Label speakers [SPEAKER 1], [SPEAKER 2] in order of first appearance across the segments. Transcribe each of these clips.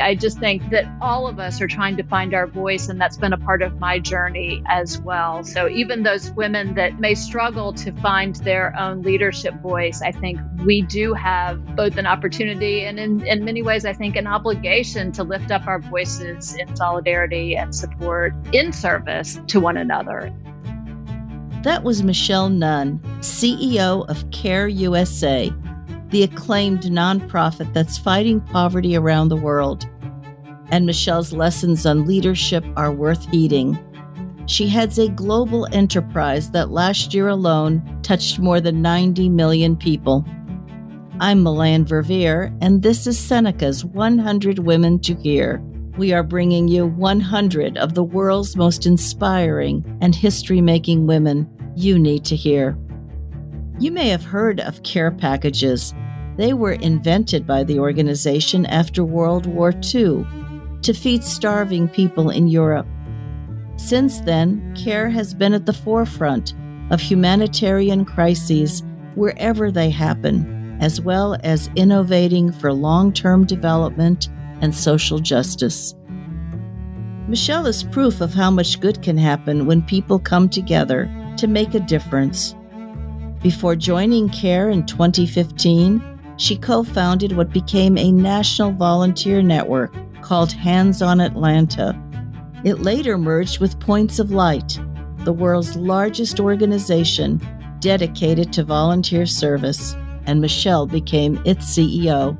[SPEAKER 1] I just think that all of us are trying to find our voice, and that's been a part of my journey as well. So, even those women that may struggle to find their own leadership voice, I think we do have both an opportunity and, in, in many ways, I think, an obligation to lift up our voices in solidarity and support in service to one another.
[SPEAKER 2] That was Michelle Nunn, CEO of CARE USA the acclaimed nonprofit that's fighting poverty around the world. And Michelle's lessons on leadership are worth heeding. She heads a global enterprise that last year alone touched more than 90 million people. I'm Melanne Verveer, and this is Seneca's 100 Women to Hear. We are bringing you 100 of the world's most inspiring and history making women you need to hear. You may have heard of care packages. They were invented by the organization after World War II to feed starving people in Europe. Since then, CARE has been at the forefront of humanitarian crises wherever they happen, as well as innovating for long term development and social justice. Michelle is proof of how much good can happen when people come together to make a difference. Before joining CARE in 2015, she co founded what became a national volunteer network called Hands on Atlanta. It later merged with Points of Light, the world's largest organization dedicated to volunteer service, and Michelle became its CEO.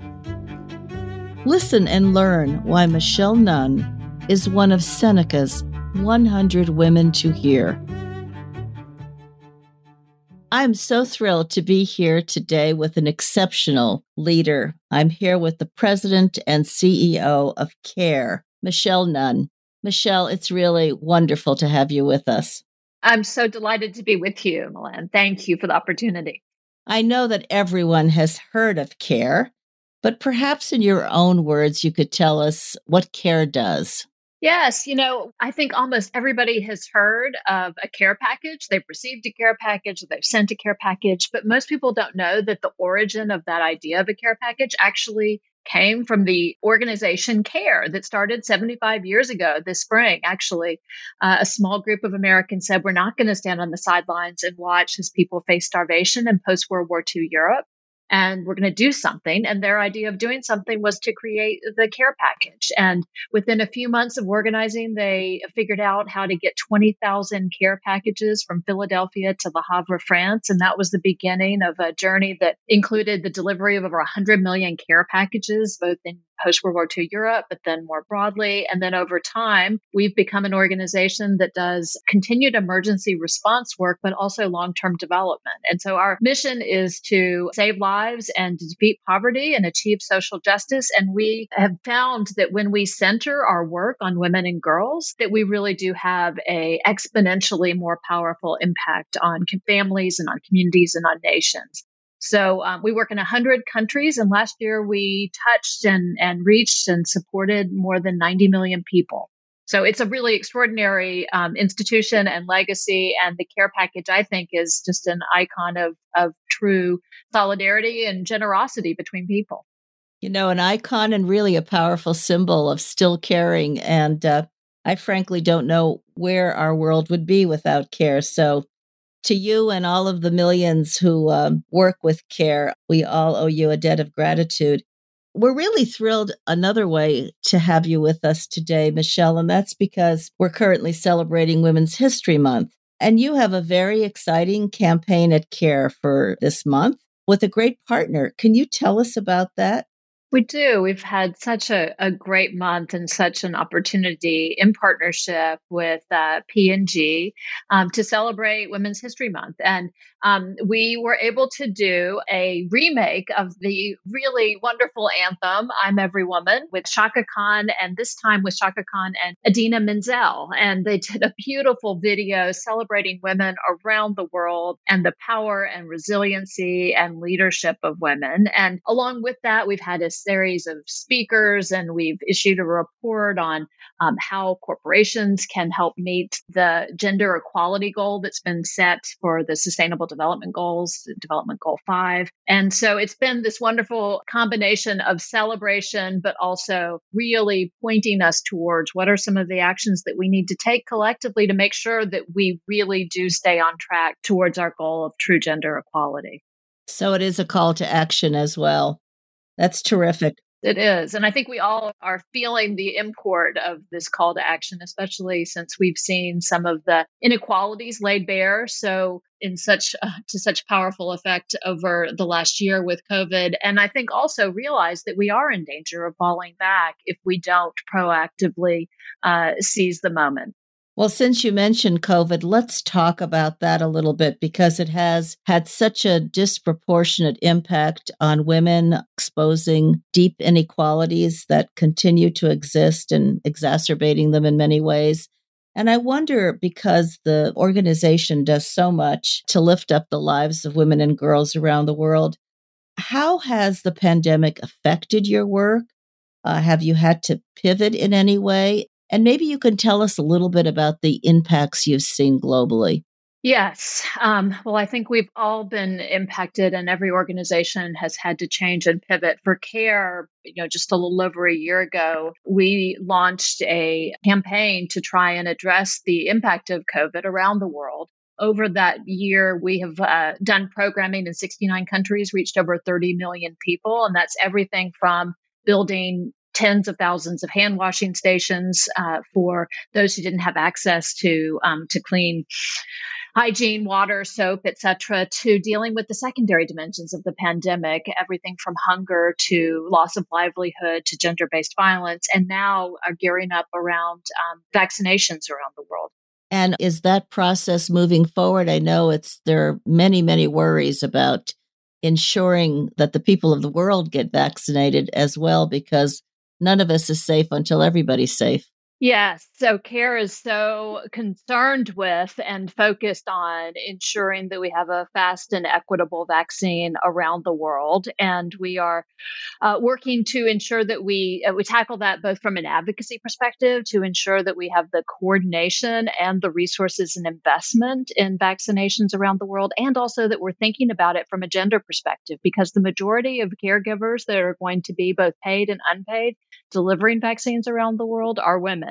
[SPEAKER 2] Listen and learn why Michelle Nunn is one of Seneca's 100 Women to Hear. I'm so thrilled to be here today with an exceptional leader. I'm here with the president and CEO of CARE, Michelle Nunn. Michelle, it's really wonderful to have you with us.
[SPEAKER 1] I'm so delighted to be with you, Melanne. Thank you for the opportunity.
[SPEAKER 2] I know that everyone has heard of CARE, but perhaps in your own words, you could tell us what CARE does.
[SPEAKER 1] Yes, you know, I think almost everybody has heard of a care package. They've received a care package, they've sent a care package, but most people don't know that the origin of that idea of a care package actually came from the organization CARE that started 75 years ago this spring. Actually, uh, a small group of Americans said, We're not going to stand on the sidelines and watch as people face starvation in post World War II Europe and we're going to do something. And their idea of doing something was to create the care package. And within a few months of organizing, they figured out how to get 20,000 care packages from Philadelphia to Le Havre, France. And that was the beginning of a journey that included the delivery of over 100 million care packages, both in post World War II Europe, but then more broadly. And then over time, we've become an organization that does continued emergency response work, but also long term development. And so our mission is to save lives and defeat poverty and achieve social justice. And we have found that when we center our work on women and girls, that we really do have a exponentially more powerful impact on families and on communities and on nations. So um, we work in 100 countries, and last year we touched and, and reached and supported more than 90 million people. So it's a really extraordinary um, institution and legacy. And the care package, I think, is just an icon of, of true solidarity and generosity between people.
[SPEAKER 2] You know, an icon and really a powerful symbol of still caring. And uh, I frankly don't know where our world would be without care. So to you and all of the millions who um, work with care, we all owe you a debt of gratitude. We're really thrilled another way to have you with us today, Michelle, and that's because we're currently celebrating Women's History Month. And you have a very exciting campaign at CARE for this month with a great partner. Can you tell us about that?
[SPEAKER 1] We do. We've had such a, a great month and such an opportunity in partnership with uh, P&G um, to celebrate Women's History Month. And um, we were able to do a remake of the really wonderful anthem, I'm Every Woman, with Chaka Khan, and this time with Chaka Khan and Idina Menzel. And they did a beautiful video celebrating women around the world and the power and resiliency and leadership of women. And along with that, we've had a series of speakers and we've issued a report on um, how corporations can help meet the gender equality goal that's been set for the Sustainable Development Goals, Development Goal 5. And so it's been this wonderful combination of celebration, but also really pointing us towards what are some of the actions that we need to take collectively to make sure that we really do stay on track towards our goal of true gender equality.
[SPEAKER 2] So it is a call to action as well. That's terrific.
[SPEAKER 1] It is. And I think we all are feeling the import of this call to action, especially since we've seen some of the inequalities laid bare. So, in such uh, to such powerful effect over the last year with COVID. And I think also realize that we are in danger of falling back if we don't proactively uh, seize the moment.
[SPEAKER 2] Well, since you mentioned COVID, let's talk about that a little bit because it has had such a disproportionate impact on women, exposing deep inequalities that continue to exist and exacerbating them in many ways. And I wonder because the organization does so much to lift up the lives of women and girls around the world, how has the pandemic affected your work? Uh, have you had to pivot in any way? And maybe you can tell us a little bit about the impacts you've seen globally.
[SPEAKER 1] Yes. Um, well, I think we've all been impacted, and every organization has had to change and pivot. For CARE, you know, just a little over a year ago, we launched a campaign to try and address the impact of COVID around the world. Over that year, we have uh, done programming in 69 countries, reached over 30 million people, and that's everything from building tens of thousands of hand washing stations uh, for those who didn't have access to um, to clean hygiene, water, soap, etc., to dealing with the secondary dimensions of the pandemic, everything from hunger to loss of livelihood to gender-based violence, and now are gearing up around um, vaccinations around the world.
[SPEAKER 2] And is that process moving forward? I know it's there are many, many worries about ensuring that the people of the world get vaccinated as well, because none of us is safe until everybody's safe.
[SPEAKER 1] Yes. So CARE is so concerned with and focused on ensuring that we have a fast and equitable vaccine around the world. And we are uh, working to ensure that we, uh, we tackle that both from an advocacy perspective to ensure that we have the coordination and the resources and investment in vaccinations around the world. And also that we're thinking about it from a gender perspective because the majority of caregivers that are going to be both paid and unpaid delivering vaccines around the world are women.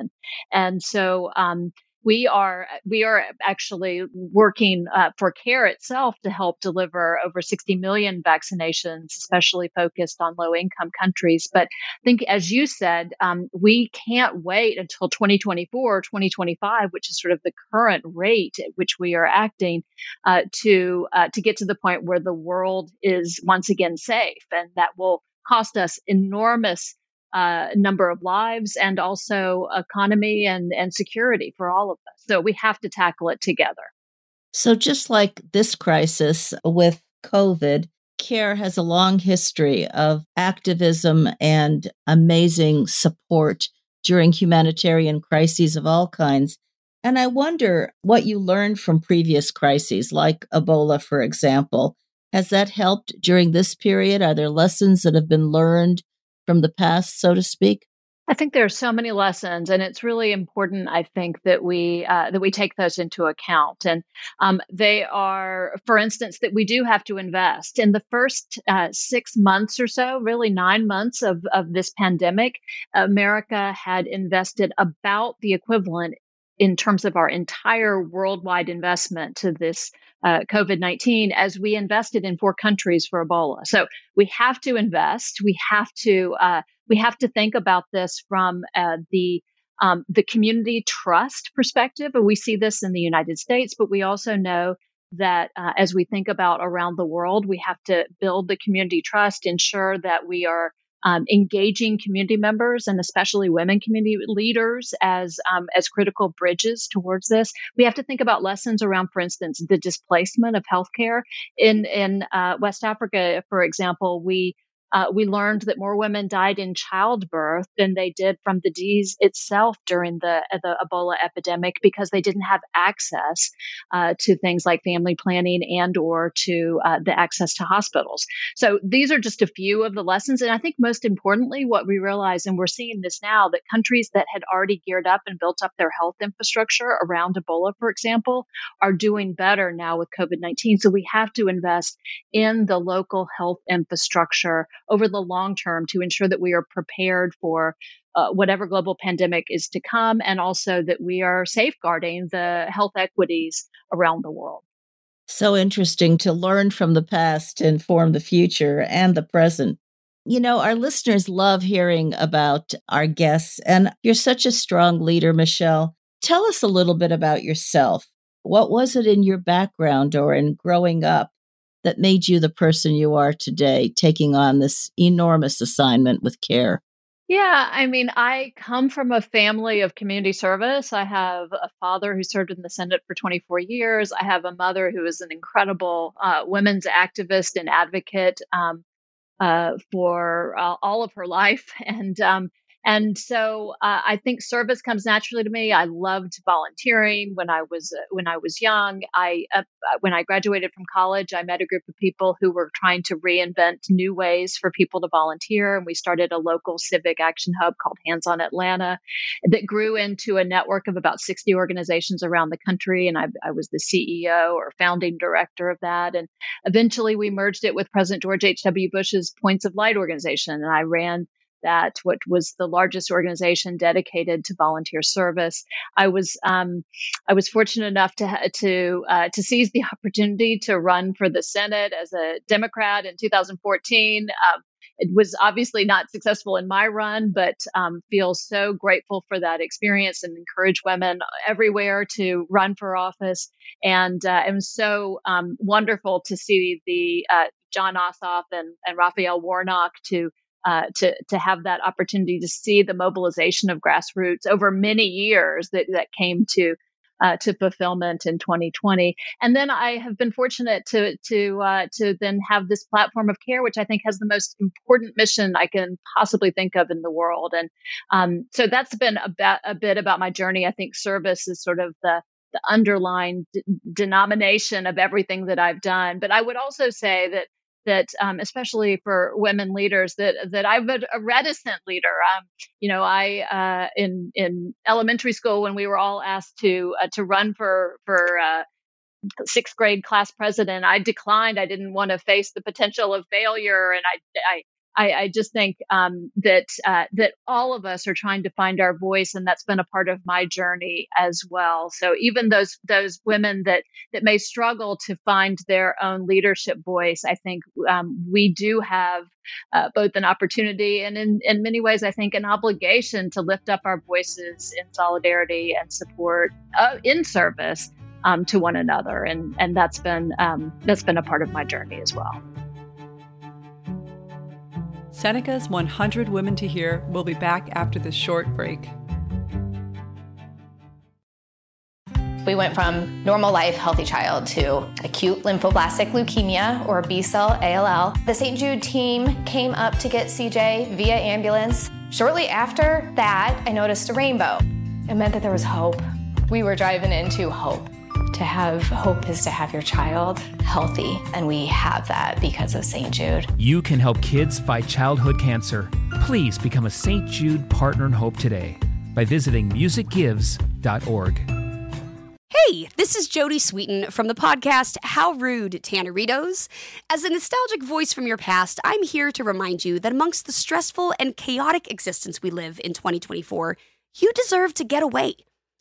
[SPEAKER 1] And so, um, we are we are actually working uh, for care itself to help deliver over 60 million vaccinations especially focused on low income countries. But i think as you said um, we can't wait until 2024 or 2025 which is sort of the current rate at which we are acting uh, to uh, to get to the point where the world is once again safe. And that will cost us enormous uh, number of lives and also economy and, and security for all of us. So we have to tackle it together.
[SPEAKER 2] So, just like this crisis with COVID, CARE has a long history of activism and amazing support during humanitarian crises of all kinds. And I wonder what you learned from previous crises, like Ebola, for example. Has that helped during this period? Are there lessons that have been learned from the past, so to speak?
[SPEAKER 1] I think there are so many lessons, and it's really important. I think that we uh, that we take those into account, and um, they are, for instance, that we do have to invest in the first uh, six months or so, really nine months of of this pandemic. America had invested about the equivalent in terms of our entire worldwide investment to this uh, COVID 19 as we invested in four countries for Ebola. So we have to invest. We have to, uh, we have to think about this from uh, the um, the community trust perspective. And we see this in the United States, but we also know that uh, as we think about around the world, we have to build the community trust, ensure that we are um, engaging community members and especially women community leaders as um, as critical bridges towards this. We have to think about lessons around, for instance, the displacement of healthcare in in uh, West Africa, for example. We uh, we learned that more women died in childbirth than they did from the disease itself during the the Ebola epidemic because they didn't have access uh, to things like family planning and or to uh, the access to hospitals. So these are just a few of the lessons, and I think most importantly, what we realize, and we're seeing this now, that countries that had already geared up and built up their health infrastructure around Ebola, for example, are doing better now with COVID nineteen. So we have to invest in the local health infrastructure over the long term to ensure that we are prepared for uh, whatever global pandemic is to come and also that we are safeguarding the health equities around the world.
[SPEAKER 2] So interesting to learn from the past inform the future and the present. You know, our listeners love hearing about our guests, and you're such a strong leader, Michelle. Tell us a little bit about yourself. What was it in your background or in growing up that made you the person you are today, taking on this enormous assignment with care?
[SPEAKER 1] Yeah, I mean, I come from a family of community service. I have a father who served in the Senate for 24 years. I have a mother who is an incredible uh, women's activist and advocate um, uh, for uh, all of her life. And um, and so uh, I think service comes naturally to me. I loved volunteering when I was uh, when I was young. I uh, when I graduated from college, I met a group of people who were trying to reinvent new ways for people to volunteer, and we started a local civic action hub called Hands on Atlanta that grew into a network of about 60 organizations around the country. And I, I was the CEO or founding director of that. And eventually, we merged it with President George H.W. Bush's Points of Light organization, and I ran that, what was the largest organization dedicated to volunteer service. I was um, I was fortunate enough to to uh, to seize the opportunity to run for the Senate as a Democrat in 2014. Um, it was obviously not successful in my run, but um, feel so grateful for that experience and encourage women everywhere to run for office. And uh, it was so um, wonderful to see the uh, Jon Ossoff and, and Raphael Warnock to uh, to to have that opportunity to see the mobilization of grassroots over many years that that came to uh, to fulfillment in 2020. And then I have been fortunate to to uh, to then have this platform of care, which I think has the most important mission I can possibly think of in the world. And um, so that's been a bit about my journey. I think service is sort of the the underlying d- denomination of everything that I've done. But I would also say that that um, especially for women leaders that that I'm a, a reticent leader. Um, you know, I uh, in in elementary school when we were all asked to uh, to run for for uh, sixth grade class president, I declined. I didn't want to face the potential of failure, and I I I, I just think um, that uh, that all of us are trying to find our voice, and that's been a part of my journey as well. So even those those women that that may struggle to find their own leadership voice, I think um, we do have uh, both an opportunity and in, in many ways, I think an obligation to lift up our voices in solidarity and support uh, in service um, to one another, and and that's been um, that's been a part of my journey as well.
[SPEAKER 3] Seneca's 100 Women to Hear will be back after this short break.
[SPEAKER 4] We went from normal life, healthy child to acute lymphoblastic leukemia or B cell ALL. The St. Jude team came up to get CJ via ambulance. Shortly after that, I noticed a rainbow. It meant that there was hope. We were driving into hope. To have hope is to have your child healthy, and we have that because of St. Jude.
[SPEAKER 5] You can help kids fight childhood cancer. Please become a St. Jude Partner in Hope today by visiting musicgives.org.
[SPEAKER 6] Hey, this is Jodie Sweetin from the podcast How Rude Tanneritos. As a nostalgic voice from your past, I'm here to remind you that amongst the stressful and chaotic existence we live in 2024, you deserve to get away.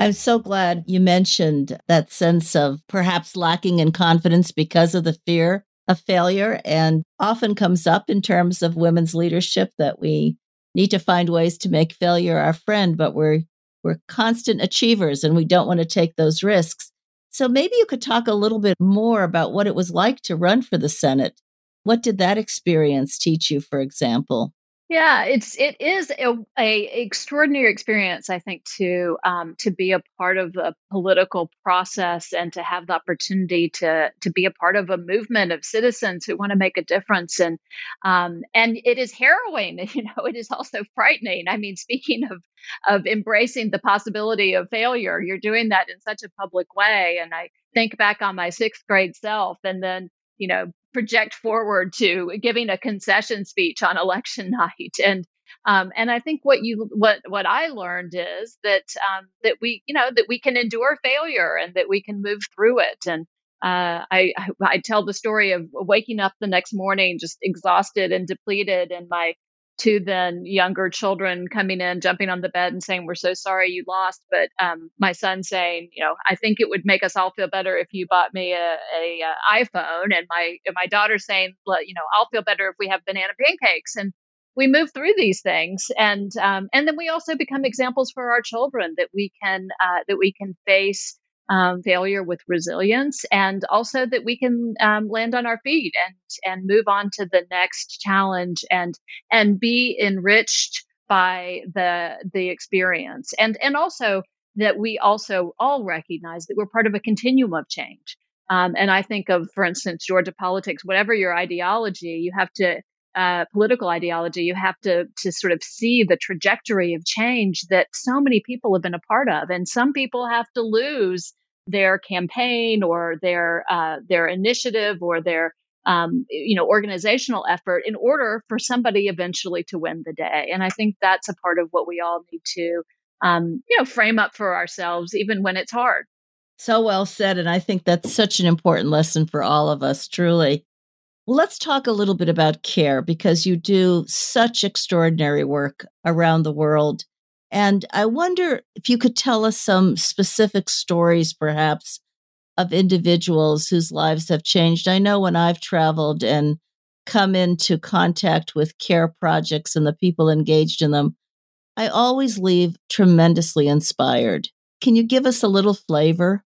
[SPEAKER 2] I'm so glad you mentioned that sense of perhaps lacking in confidence because of the fear of failure and often comes up in terms of women's leadership that we need to find ways to make failure our friend, but we're we're constant achievers and we don't want to take those risks. So maybe you could talk a little bit more about what it was like to run for the Senate. What did that experience teach you, for example?
[SPEAKER 1] Yeah, it's it is a, a extraordinary experience, I think, to um, to be a part of the political process and to have the opportunity to to be a part of a movement of citizens who want to make a difference. And um, and it is harrowing, you know. It is also frightening. I mean, speaking of of embracing the possibility of failure, you're doing that in such a public way. And I think back on my sixth grade self, and then you know project forward to giving a concession speech on election night and um, and I think what you what what I learned is that um, that we you know that we can endure failure and that we can move through it. And uh, I, I I tell the story of waking up the next morning just exhausted and depleted, and my to then younger children coming in, jumping on the bed and saying, "We're so sorry you lost," but um, my son saying, "You know, I think it would make us all feel better if you bought me a, a, a iPhone," and my and my daughter saying, "You know, I'll feel better if we have banana pancakes." And we move through these things, and um, and then we also become examples for our children that we can uh, that we can face um, failure with resilience, and also that we can um, land on our feet and and move on to the next challenge and and be enriched by the the experience, and and also that we also all recognize that we're part of a continuum of change. Um, and I think of, for instance, Georgia politics. Whatever your ideology, you have to uh, political ideology, you have to to sort of see the trajectory of change that so many people have been a part of, and some people have to lose their campaign or their uh, their initiative or their um, you know organizational effort in order for somebody eventually to win the day. And I think that's a part of what we all need to um, you know frame up for ourselves, even when it's hard.
[SPEAKER 2] So well said, and I think that's such an important lesson for all of us. Truly. Well, let's talk a little bit about care because you do such extraordinary work around the world. And I wonder if you could tell us some specific stories, perhaps, of individuals whose lives have changed. I know when I've traveled and come into contact with care projects and the people engaged in them, I always leave tremendously inspired. Can you give us a little flavor?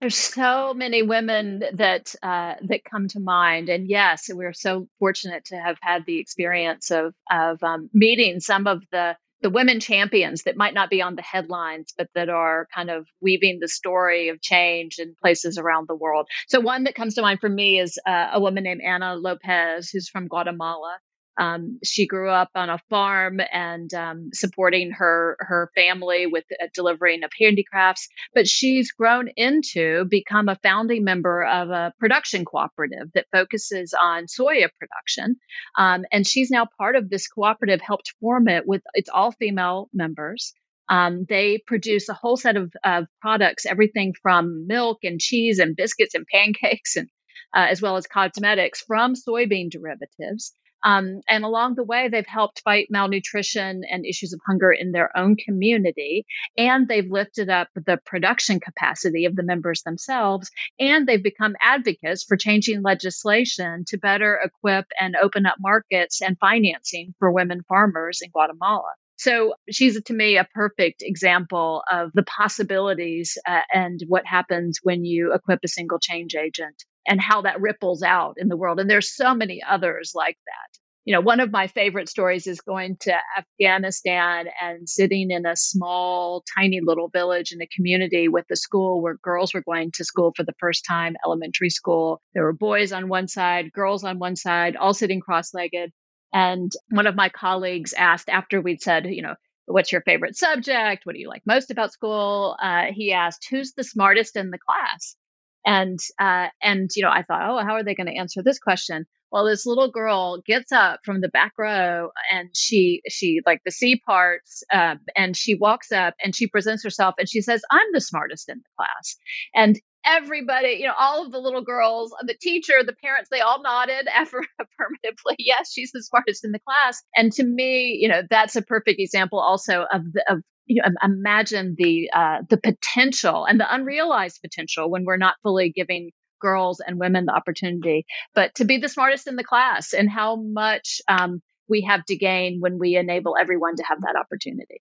[SPEAKER 1] There's so many women that uh, that come to mind, and yes, we're so fortunate to have had the experience of of um, meeting some of the the women champions that might not be on the headlines, but that are kind of weaving the story of change in places around the world. So one that comes to mind for me is uh, a woman named Ana Lopez, who's from Guatemala. Um, she grew up on a farm and um, supporting her her family with uh, delivering of handicrafts. But she's grown into become a founding member of a production cooperative that focuses on soya production. Um, and she's now part of this cooperative. Helped form it with it's all female members. Um, they produce a whole set of, of, products, everything from milk and cheese and biscuits and pancakes and uh, as well as cosmetics from soybean derivatives. Um, and along the way, they've helped fight malnutrition and issues of hunger in their own community. And they've lifted up the production capacity of the members themselves. And they've become advocates for changing legislation to better equip and open up markets and financing for women farmers in Guatemala. So she's to me a perfect example of the possibilities uh, and what happens when you equip a single change agent and how that ripples out in the world. And there's so many others like that. You know, one of my favorite stories is going to Afghanistan and sitting in a small, tiny little village in a community with a school where girls were going to school for the first time, elementary school. There were boys on one side, girls on one side, all sitting cross legged. And one of my colleagues asked after we'd said, you know, what's your favorite subject? What do you like most about school? Uh, he asked, who's the smartest in the class? And uh, and you know, I thought, oh, how are they going to answer this question? Well, this little girl gets up from the back row and she she like the C parts uh, and she walks up and she presents herself and she says, "I'm the smartest in the class." And everybody, you know, all of the little girls, the teacher, the parents, they all nodded affirmatively. Yes, she's the smartest in the class. And to me, you know, that's a perfect example also of the, of you know, imagine the uh, the potential and the unrealized potential when we're not fully giving girls and women the opportunity, but to be the smartest in the class and how much um, we have to gain when we enable everyone to have that opportunity.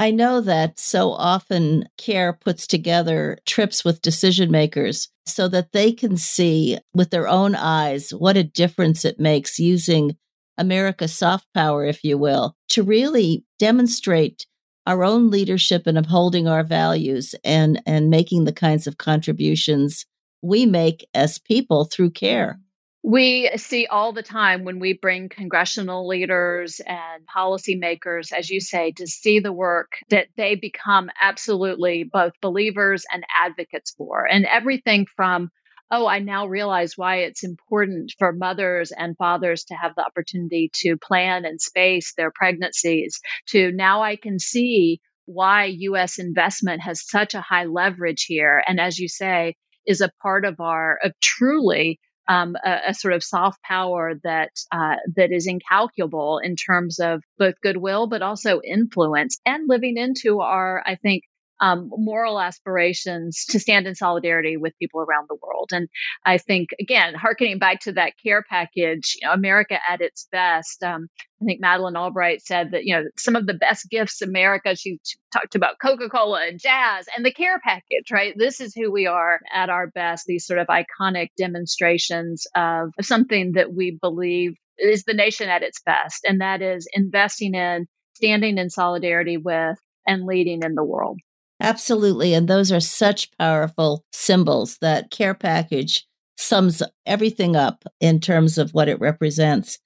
[SPEAKER 2] I know that so often CARE puts together trips with decision makers so that they can see with their own eyes what a difference it makes using America's soft power, if you will, to really demonstrate our own leadership and upholding our values and and making the kinds of contributions we make as people through care.
[SPEAKER 1] We see all the time when we bring congressional leaders and policymakers, as you say, to see the work that they become absolutely both believers and advocates for. And everything from oh, I now realize why it's important for mothers and fathers to have the opportunity to plan and space their pregnancies, to now I can see why US investment has such a high leverage here. And as you say, is a part of our, of truly um, a, a, sort of soft power that uh, that is incalculable in terms of both goodwill, but also influence, and living into our, I think, um, moral aspirations to stand in solidarity with people around the world. And I think, again, harkening back to that care package, you know, America at its best. Um, I think Madeleine Albright said that, you know, some of the best gifts America, she talked about Coca Cola and jazz and the care package, right? This is who we are at our best, these sort of iconic demonstrations of something that we believe is the nation at its best. And that is investing in, standing in solidarity with, and leading in the world.
[SPEAKER 2] Absolutely. And those are such powerful symbols that care package sums everything up in terms of what it represents.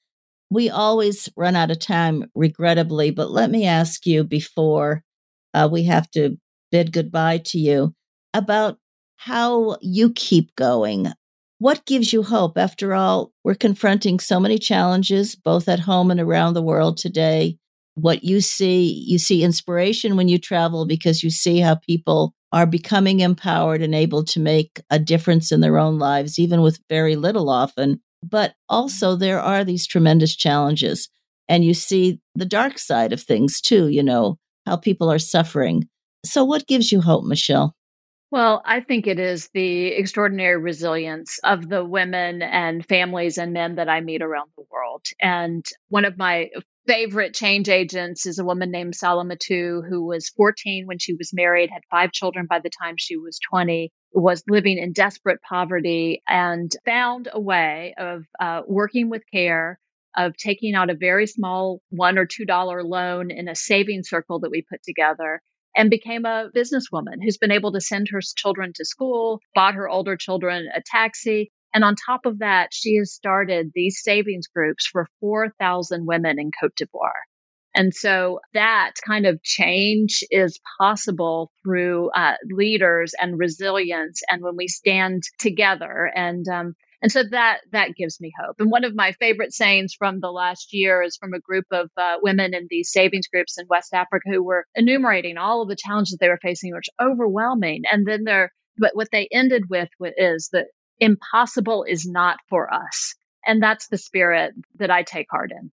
[SPEAKER 2] We always run out of time, regrettably, but let me ask you before uh, we have to bid goodbye to you about how you keep going. What gives you hope? After all, we're confronting so many challenges, both at home and around the world today what you see you see inspiration when you travel because you see how people are becoming empowered and able to make a difference in their own lives even with very little often. But also there are these tremendous challenges and you see the dark side of things too you know how people are suffering. So what gives you hope michelle?
[SPEAKER 1] Well, I think it is the extraordinary resilience of the women and families and men that I meet around the world. And one of my favorite change agents is a woman named Salamatu, who was 14 when she was married, had five children by the time she was 20, was living in desperate poverty, and found a way of uh, working with care. Of taking out a very small one or two dollar loan in a saving circle that we put together and became a businesswoman who's been able to send her children to school, bought her older children a taxi. And on top of that, she has started these savings groups for 4,000 women in Cote d'Ivoire. And so that kind of change is possible through uh, leaders and resilience. And when we stand together and, um, and so that that gives me hope. And one of my favorite sayings from the last year is from a group of uh, women in these savings groups in West Africa who were enumerating all of the challenges they were facing, which overwhelming. And then they're but what they ended with is that impossible is not for us. And that's the spirit that I take heart in.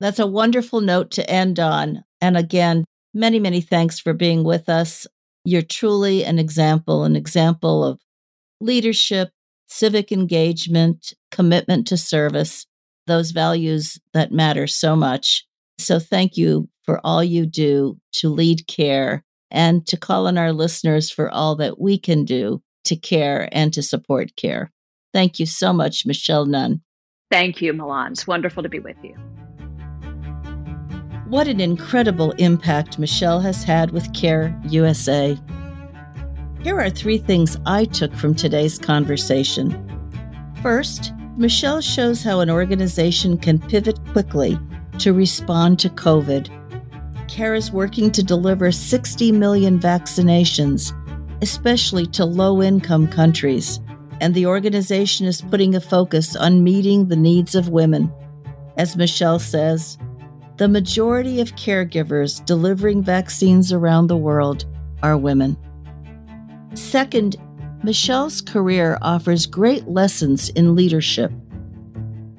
[SPEAKER 2] That's a wonderful note to end on. And again, many, many thanks for being with us. You're truly an example, an example of leadership, civic engagement, commitment to service, those values that matter so much. So thank you for all you do to lead care and to call on our listeners for all that we can do to care and to support care. Thank you so much, Michelle Nunn.
[SPEAKER 1] Thank you, Melanne. It's wonderful to be with you.
[SPEAKER 2] What an incredible impact Michelle has had with Care USA. Here are three things I took from today's conversation. First, Michelle shows how an organization can pivot quickly to respond to COVID. CARE is working to deliver 60 million vaccinations, especially to low income countries, and the organization is putting a focus on meeting the needs of women. As Michelle says, the majority of caregivers delivering vaccines around the world are women. Second, Michelle's career offers great lessons in leadership.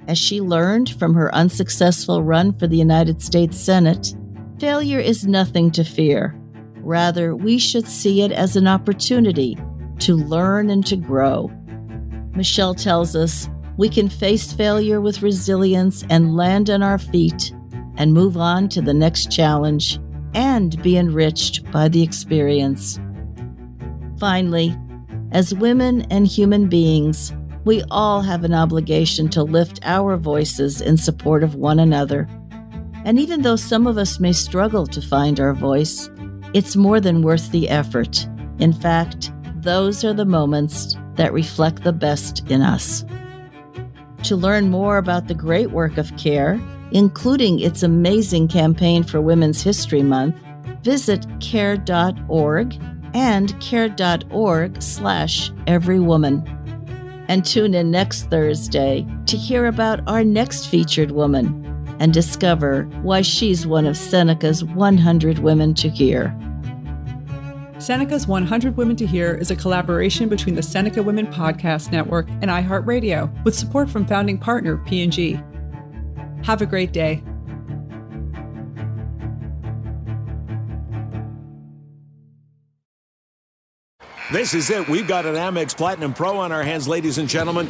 [SPEAKER 2] As she learned from her unsuccessful run for the United States Senate, failure is nothing to fear. Rather, we should see it as an opportunity to learn and to grow. Michelle tells us we can face failure with resilience and land on our feet and move on to the next challenge and be enriched by the experience. Finally, as women and human beings, we all have an obligation to lift our voices in support of one another. And even though some of us may struggle to find our voice, it's more than worth the effort. In fact, those are the moments that reflect the best in us. To learn more about the great work of CARE, including its amazing campaign for Women's History Month, visit care.org and care.org slash everywoman. And tune in next Thursday to hear about our next featured woman and discover why she's one of Seneca's 100 Women to Hear.
[SPEAKER 3] Seneca's 100 Women to Hear is a collaboration between the Seneca Women Podcast Network and iHeartRadio with support from founding partner P&G. Have a great day.
[SPEAKER 7] This is it. We've got an Amex Platinum Pro on our hands, ladies and gentlemen.